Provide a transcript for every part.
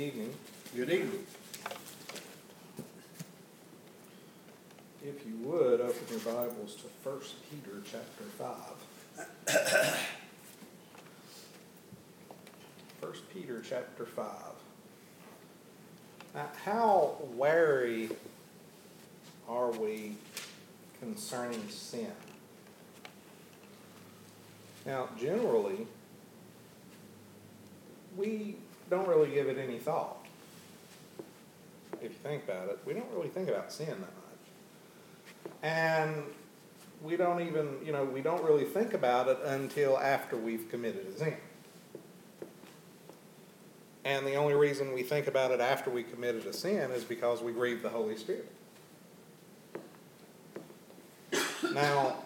evening. Good evening. If you would, open your Bibles to First Peter chapter 5. First Peter chapter 5. Now, how wary are we concerning sin? Now, generally, we don't really give it any thought. If you think about it, we don't really think about sin that much. And we don't even, you know, we don't really think about it until after we've committed a sin. And the only reason we think about it after we committed a sin is because we grieve the Holy Spirit. Now,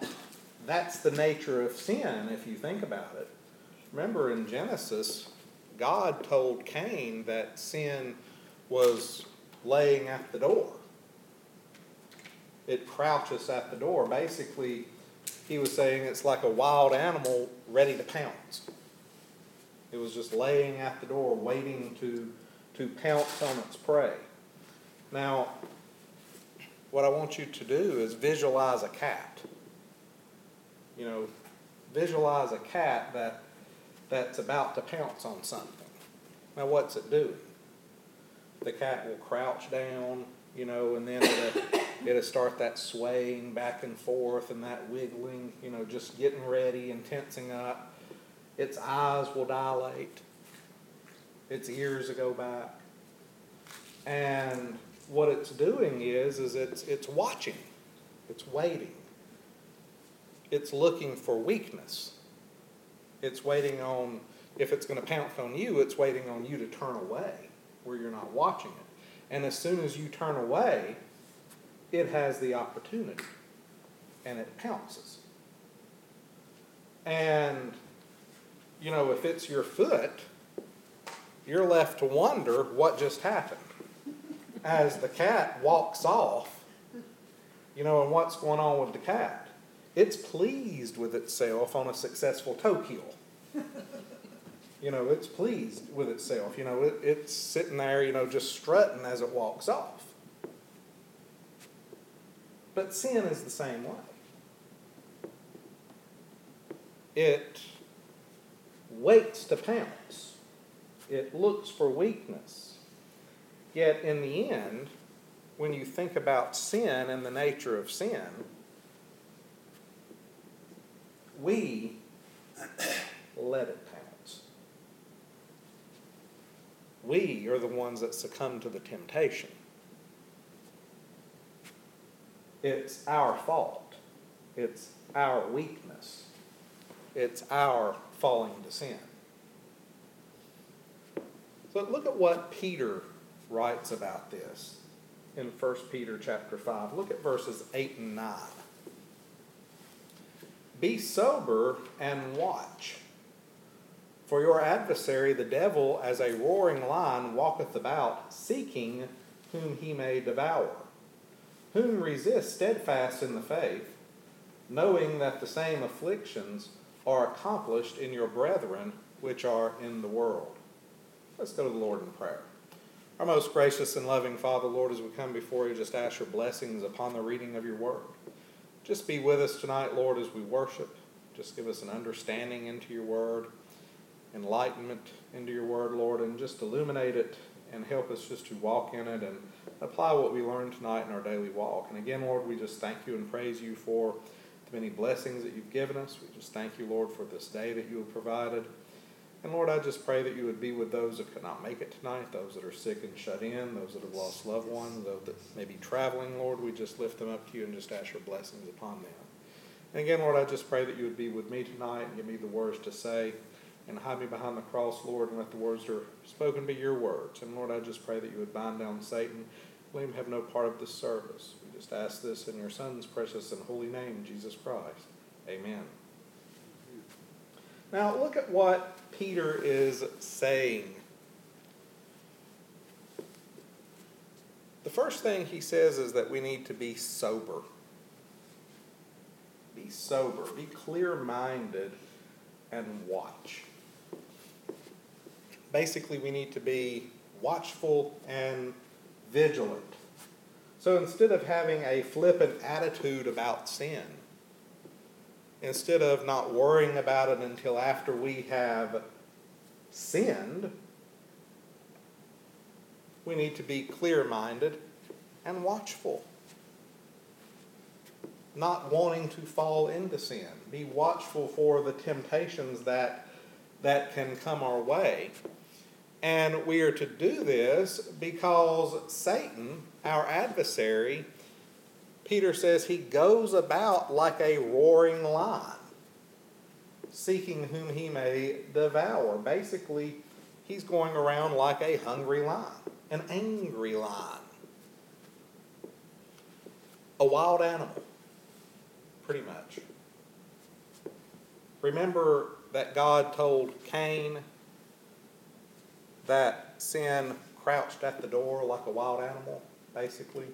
that's the nature of sin if you think about it. Remember in Genesis, God told Cain that sin was laying at the door. It crouches at the door. Basically, he was saying it's like a wild animal ready to pounce. It was just laying at the door, waiting to, to pounce on its prey. Now, what I want you to do is visualize a cat. You know, visualize a cat that that's about to pounce on something. Now, what's it doing? The cat will crouch down, you know, and then it'll, it'll start that swaying back and forth and that wiggling, you know, just getting ready and tensing up. Its eyes will dilate, its ears will go back. And what it's doing is, is it's, it's watching, it's waiting, it's looking for weakness it's waiting on, if it's going to pounce on you, it's waiting on you to turn away where you're not watching it. And as soon as you turn away, it has the opportunity and it pounces. And, you know, if it's your foot, you're left to wonder what just happened. As the cat walks off, you know, and what's going on with the cat? It's pleased with itself on a successful toe kill you know, it's pleased with itself. You know, it, it's sitting there, you know, just strutting as it walks off. But sin is the same way. It waits to pounce. It looks for weakness. Yet in the end, when you think about sin and the nature of sin, we let it pounce. We are the ones that succumb to the temptation. It's our fault. It's our weakness. It's our falling to sin. So look at what Peter writes about this in 1 Peter chapter 5. Look at verses 8 and 9. Be sober and watch. For your adversary, the devil, as a roaring lion, walketh about, seeking whom he may devour. Whom resist steadfast in the faith, knowing that the same afflictions are accomplished in your brethren which are in the world. Let's go to the Lord in prayer. Our most gracious and loving Father, Lord, as we come before you, just ask your blessings upon the reading of your word. Just be with us tonight, Lord, as we worship. Just give us an understanding into your word enlightenment into your word, Lord, and just illuminate it and help us just to walk in it and apply what we learned tonight in our daily walk. And again, Lord, we just thank you and praise you for the many blessings that you've given us. We just thank you, Lord, for this day that you have provided. And Lord, I just pray that you would be with those that could not make it tonight, those that are sick and shut in, those that have lost loved ones, those that may be traveling, Lord. We just lift them up to you and just ask your blessings upon them. And again, Lord, I just pray that you would be with me tonight and give me the words to say and hide me behind the cross, Lord, and let the words that are spoken be your words. And Lord, I just pray that you would bind down Satan. Let him have no part of this service. We just ask this in your Son's precious and holy name, Jesus Christ. Amen. Now, look at what Peter is saying. The first thing he says is that we need to be sober. Be sober. Be clear minded and watch basically we need to be watchful and vigilant. So instead of having a flippant attitude about sin, instead of not worrying about it until after we have sinned, we need to be clear minded and watchful. Not wanting to fall into sin. Be watchful for the temptations that, that can come our way. And we are to do this because Satan, our adversary, Peter says he goes about like a roaring lion, seeking whom he may devour. Basically, he's going around like a hungry lion, an angry lion, a wild animal, pretty much. Remember that God told Cain that sin crouched at the door like a wild animal, basically?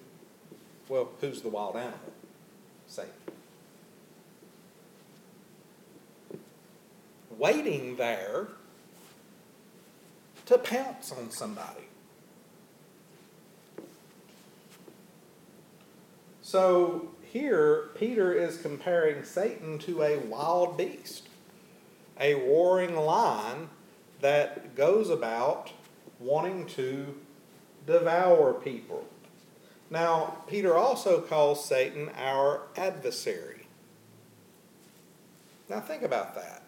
Well, who's the wild animal? Satan. Waiting there to pounce on somebody. So here, Peter is comparing Satan to a wild beast, a roaring lion that goes about wanting to devour people. Now, Peter also calls Satan our adversary. Now, think about that.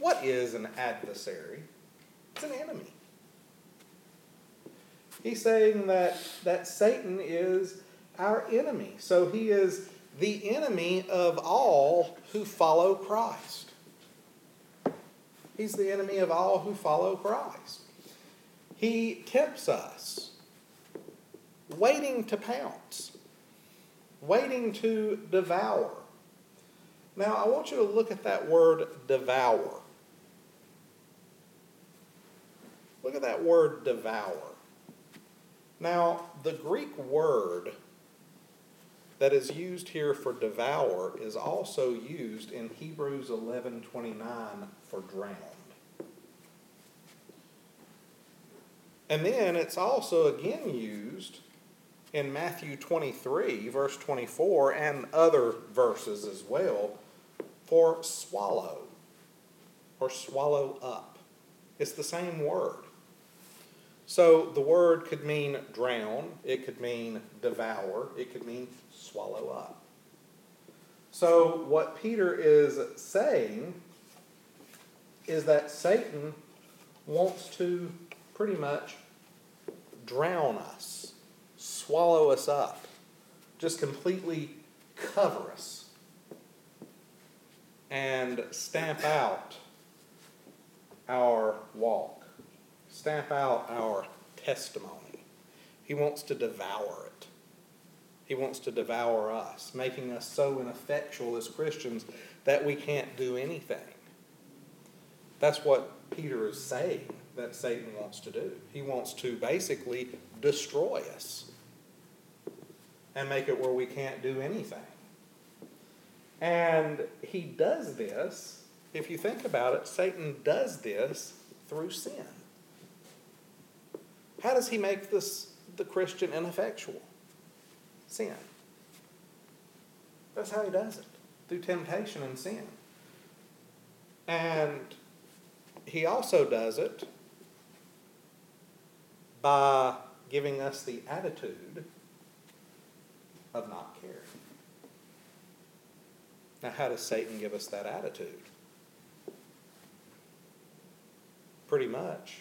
What is an adversary? It's an enemy. He's saying that, that Satan is our enemy. So he is the enemy of all who follow Christ. He's the enemy of all who follow Christ. He tempts us waiting to pounce, waiting to devour. Now, I want you to look at that word devour. Look at that word devour. Now, the Greek word that is used here for devour is also used in Hebrews 11:29 for drown. And then it's also again used in Matthew 23, verse 24, and other verses as well, for swallow or swallow up. It's the same word. So the word could mean drown, it could mean devour, it could mean swallow up. So what Peter is saying is that Satan wants to pretty much drown us swallow us up, just completely cover us, and stamp out our walk, stamp out our testimony. He wants to devour it. He wants to devour us, making us so ineffectual as Christians that we can't do anything. That's what Peter is saying that Satan wants to do. He wants to basically destroy us and make it where we can't do anything. And he does this, if you think about it, Satan does this through sin. How does he make this the Christian ineffectual? Sin. That's how he does it, through temptation and sin. And he also does it by giving us the attitude of not caring. Now, how does Satan give us that attitude? Pretty much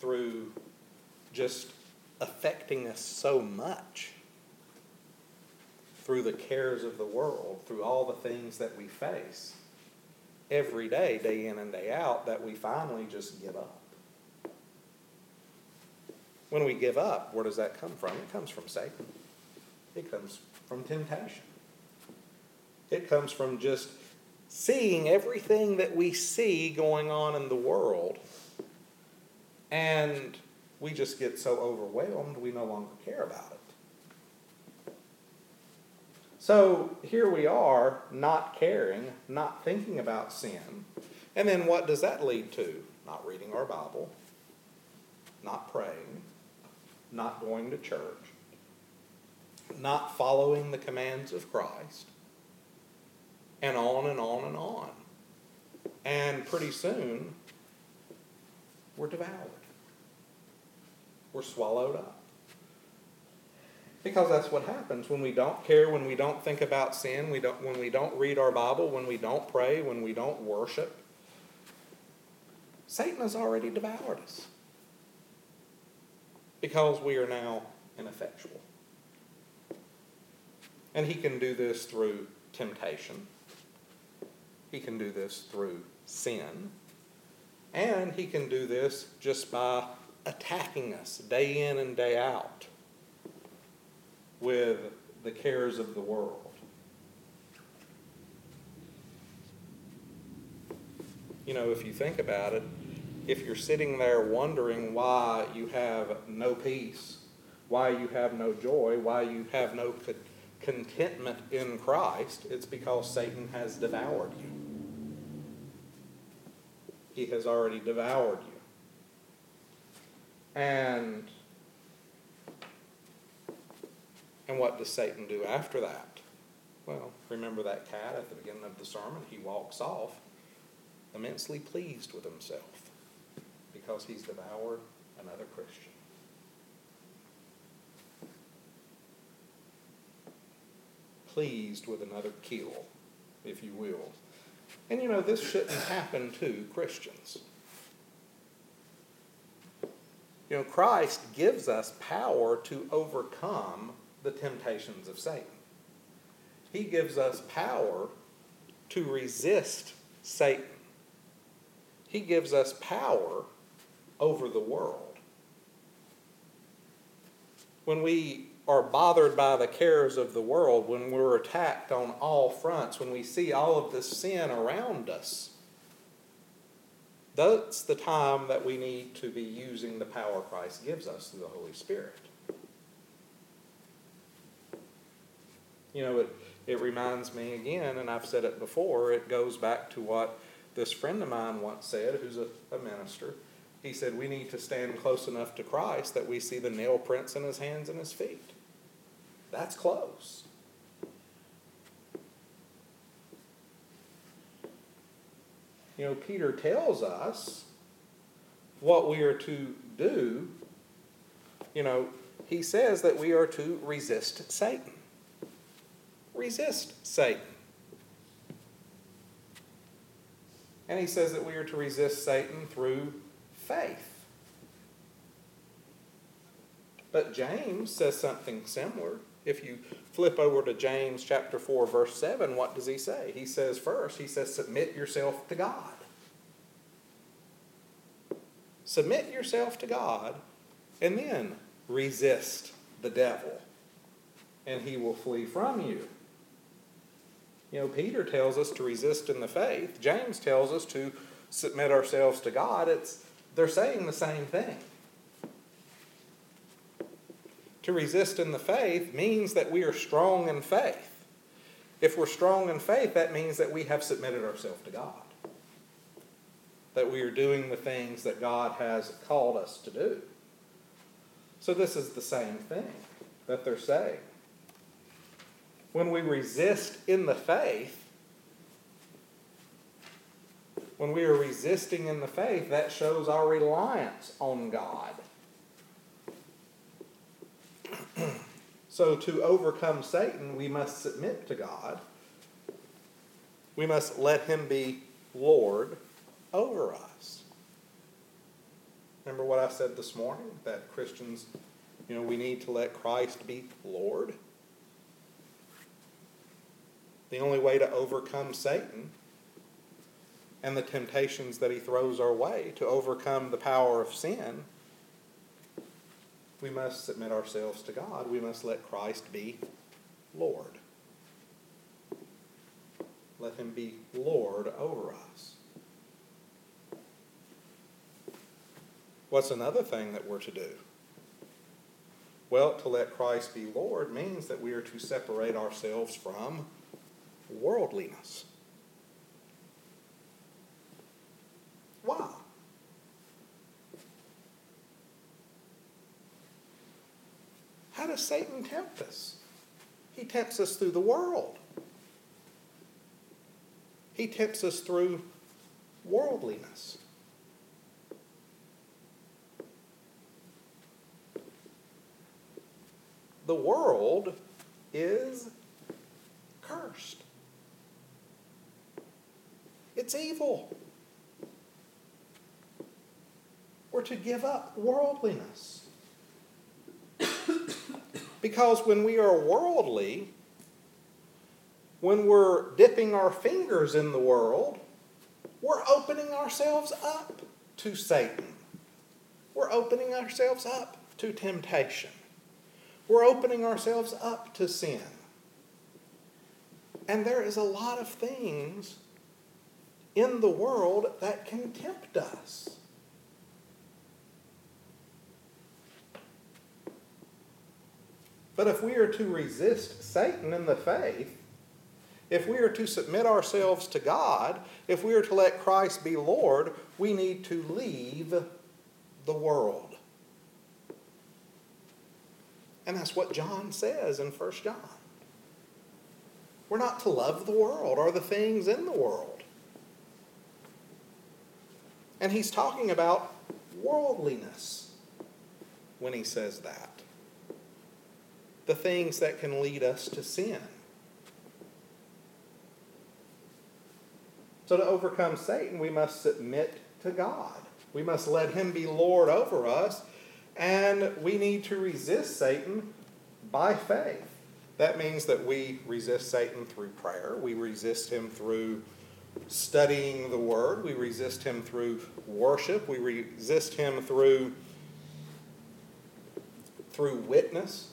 through just affecting us so much through the cares of the world, through all the things that we face every day, day in and day out, that we finally just give up. When we give up, where does that come from? It comes from Satan. It comes from temptation. It comes from just seeing everything that we see going on in the world, and we just get so overwhelmed we no longer care about it. So here we are, not caring, not thinking about sin. And then what does that lead to? Not reading our Bible, not praying, not going to church, not following the commands of Christ, and on and on and on. And pretty soon, we're devoured. We're swallowed up. Because that's what happens when we don't care, when we don't think about sin, we don't, when we don't read our Bible, when we don't pray, when we don't worship. Satan has already devoured us. Because we are now ineffectual. And he can do this through temptation. He can do this through sin. And he can do this just by attacking us day in and day out with the cares of the world. You know, if you think about it, if you're sitting there wondering why you have no peace, why you have no joy, why you have no contentment in Christ, it's because Satan has devoured you. He has already devoured you. And and what does Satan do after that? Well, remember that cat at the beginning of the sermon? He walks off immensely pleased with himself because he's devoured another Christian. Pleased with another kill, if you will. And you know, this shouldn't happen to Christians. You know, Christ gives us power to overcome the temptations of Satan. He gives us power to resist Satan. He gives us power over the world. When we are bothered by the cares of the world, when we're attacked on all fronts, when we see all of this sin around us, that's the time that we need to be using the power Christ gives us through the Holy Spirit. You know, it, it reminds me again, and I've said it before, it goes back to what this friend of mine once said, who's a, a minister. He said, We need to stand close enough to Christ that we see the nail prints in his hands and his feet. That's close. You know, Peter tells us what we are to do. You know, he says that we are to resist Satan resist Satan. And he says that we are to resist Satan through faith. But James says something similar. If you flip over to James chapter 4 verse 7, what does he say? He says first, he says submit yourself to God. Submit yourself to God and then resist the devil and he will flee from you. You know, Peter tells us to resist in the faith. James tells us to submit ourselves to God. It's, they're saying the same thing. To resist in the faith means that we are strong in faith. If we're strong in faith, that means that we have submitted ourselves to God. That we are doing the things that God has called us to do. So, this is the same thing that they're saying when we resist in the faith, when we are resisting in the faith, that shows our reliance on God. So, to overcome Satan, we must submit to God. We must let Him be Lord over us. Remember what I said this morning? That Christians, you know, we need to let Christ be Lord. The only way to overcome Satan and the temptations that he throws our way, to overcome the power of sin, we must submit ourselves to God. We must let Christ be Lord. Let him be Lord over us. What's another thing that we're to do? Well, to let Christ be Lord means that we are to separate ourselves from worldliness. Why? How does Satan tempt us? He tempts us through the world. He tempts us through worldliness. The world is cursed. It's evil. We're to give up worldliness. Because when we are worldly, when we're dipping our fingers in the world, we're opening ourselves up to Satan. We're opening ourselves up to temptation. We're opening ourselves up to sin. And there is a lot of things in the world that can tempt us. But if we are to resist Satan in the faith, if we are to submit ourselves to God, if we are to let Christ be Lord, we need to leave the world. And that's what John says in 1 John. We're not to love the world or the things in the world. And he's talking about worldliness when he says that. The things that can lead us to sin. So, to overcome Satan, we must submit to God. We must let Him be Lord over us, and we need to resist Satan by faith. That means that we resist Satan through prayer, we resist him through studying the Word, we resist him through worship, we resist him through, through witness,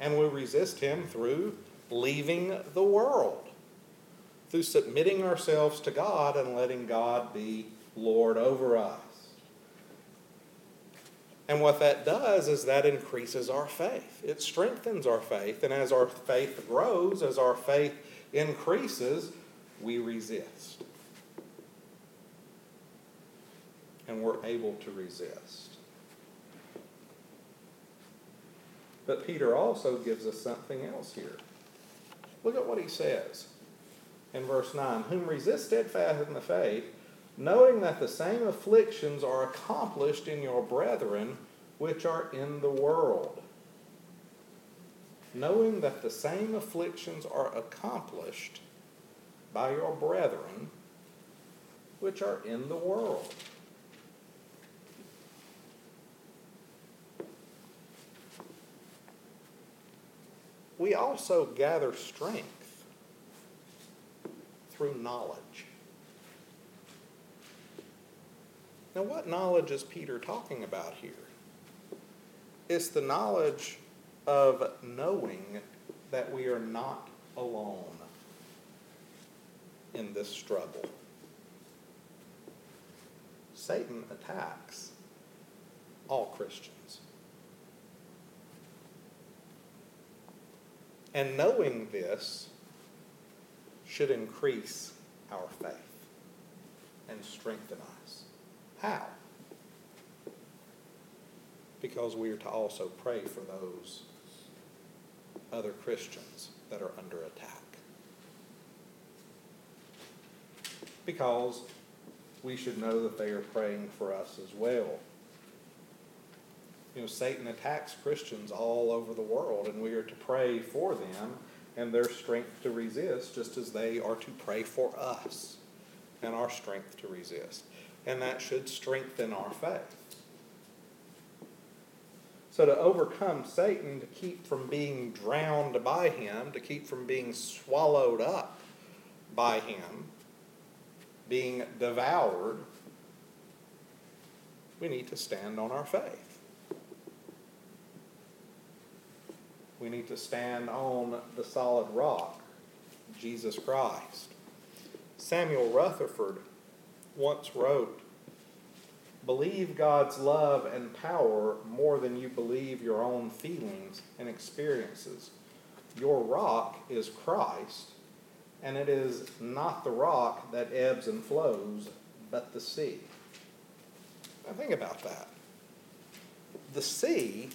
and we resist him through leaving the world through submitting ourselves to God and letting God be Lord over us. And what that does is that increases our faith. It strengthens our faith. And as our faith grows, as our faith increases, we resist. And we're able to resist. But Peter also gives us something else here. Look at what he says in verse 9, whom resist steadfast in the faith, knowing that the same afflictions are accomplished in your brethren which are in the world. Knowing that the same afflictions are accomplished by your brethren which are in the world. We also gather strength through knowledge. Now, what knowledge is Peter talking about here? It's the knowledge of knowing that we are not alone in this struggle. Satan attacks all Christians. And knowing this should increase our faith and strengthen us. How? Because we are to also pray for those other Christians that are under attack. Because we should know that they are praying for us as well. You know, Satan attacks Christians all over the world, and we are to pray for them and their strength to resist, just as they are to pray for us and our strength to resist. And that should strengthen our faith. So, to overcome Satan, to keep from being drowned by him, to keep from being swallowed up by him, being devoured, we need to stand on our faith. We need to stand on the solid rock, Jesus Christ. Samuel Rutherford once wrote, Believe God's love and power more than you believe your own feelings and experiences. Your rock is Christ, and it is not the rock that ebbs and flows, but the sea. Now think about that. The sea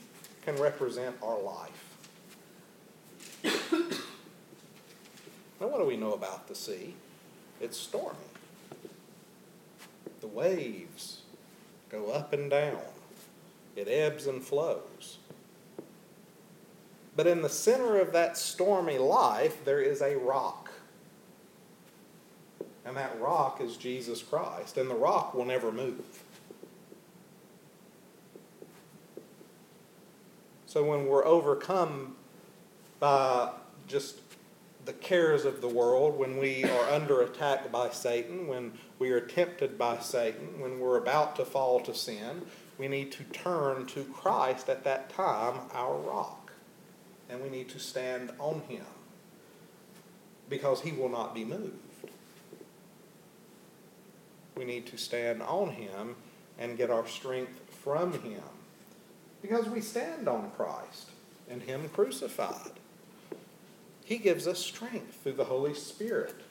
can represent our life. Now, what do we know about the sea? It's stormy. The waves go up and down, it ebbs and flows. But in the center of that stormy life, there is a rock. And that rock is Jesus Christ. And the rock will never move. So when we're overcome by just the cares of the world, when we are under attack by Satan, when we are tempted by Satan, when we're about to fall to sin, we need to turn to Christ at that time, our rock. And we need to stand on him because he will not be moved. We need to stand on him and get our strength from him because we stand on Christ and him crucified. He gives us strength through the Holy Spirit.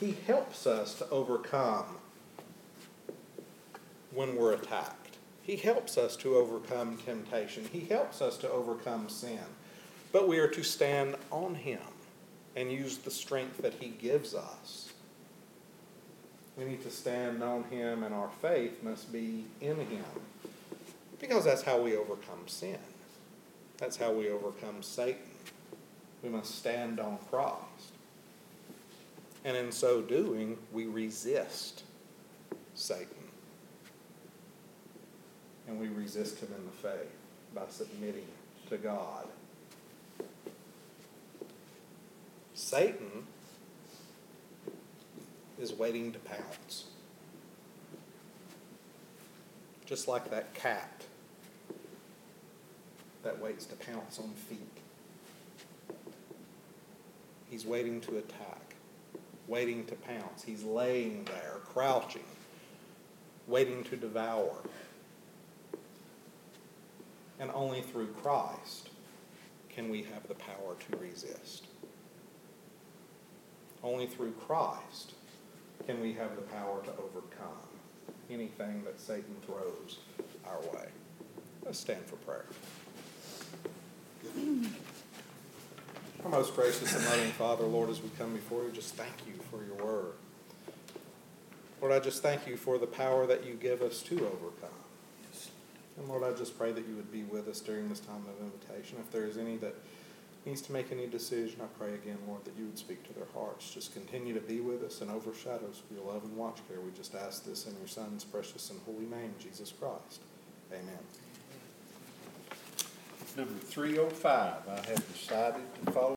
He helps us to overcome when we're attacked. He helps us to overcome temptation. He helps us to overcome sin. But we are to stand on Him and use the strength that He gives us. We need to stand on Him, and our faith must be in Him because that's how we overcome sin. That's how we overcome Satan. We must stand on Christ. And in so doing, we resist Satan. And we resist him in the faith by submitting to God. Satan is waiting to pounce. Just like that cat that waits to pounce on feet. He's waiting to attack, waiting to pounce. He's laying there, crouching, waiting to devour. And only through Christ can we have the power to resist. Only through Christ can we have the power to overcome anything that Satan throws our way. Let's stand for prayer. Our most gracious and loving Father, Lord, as we come before you, just thank you for your word. Lord, I just thank you for the power that you give us to overcome. And Lord, I just pray that you would be with us during this time of invitation. If there is any that needs to make any decision, I pray again, Lord, that you would speak to their hearts. Just continue to be with us and overshadow us with your love and watch care. We just ask this in your Son's precious and holy name, Jesus Christ. Amen. Number three oh five, I have decided to follow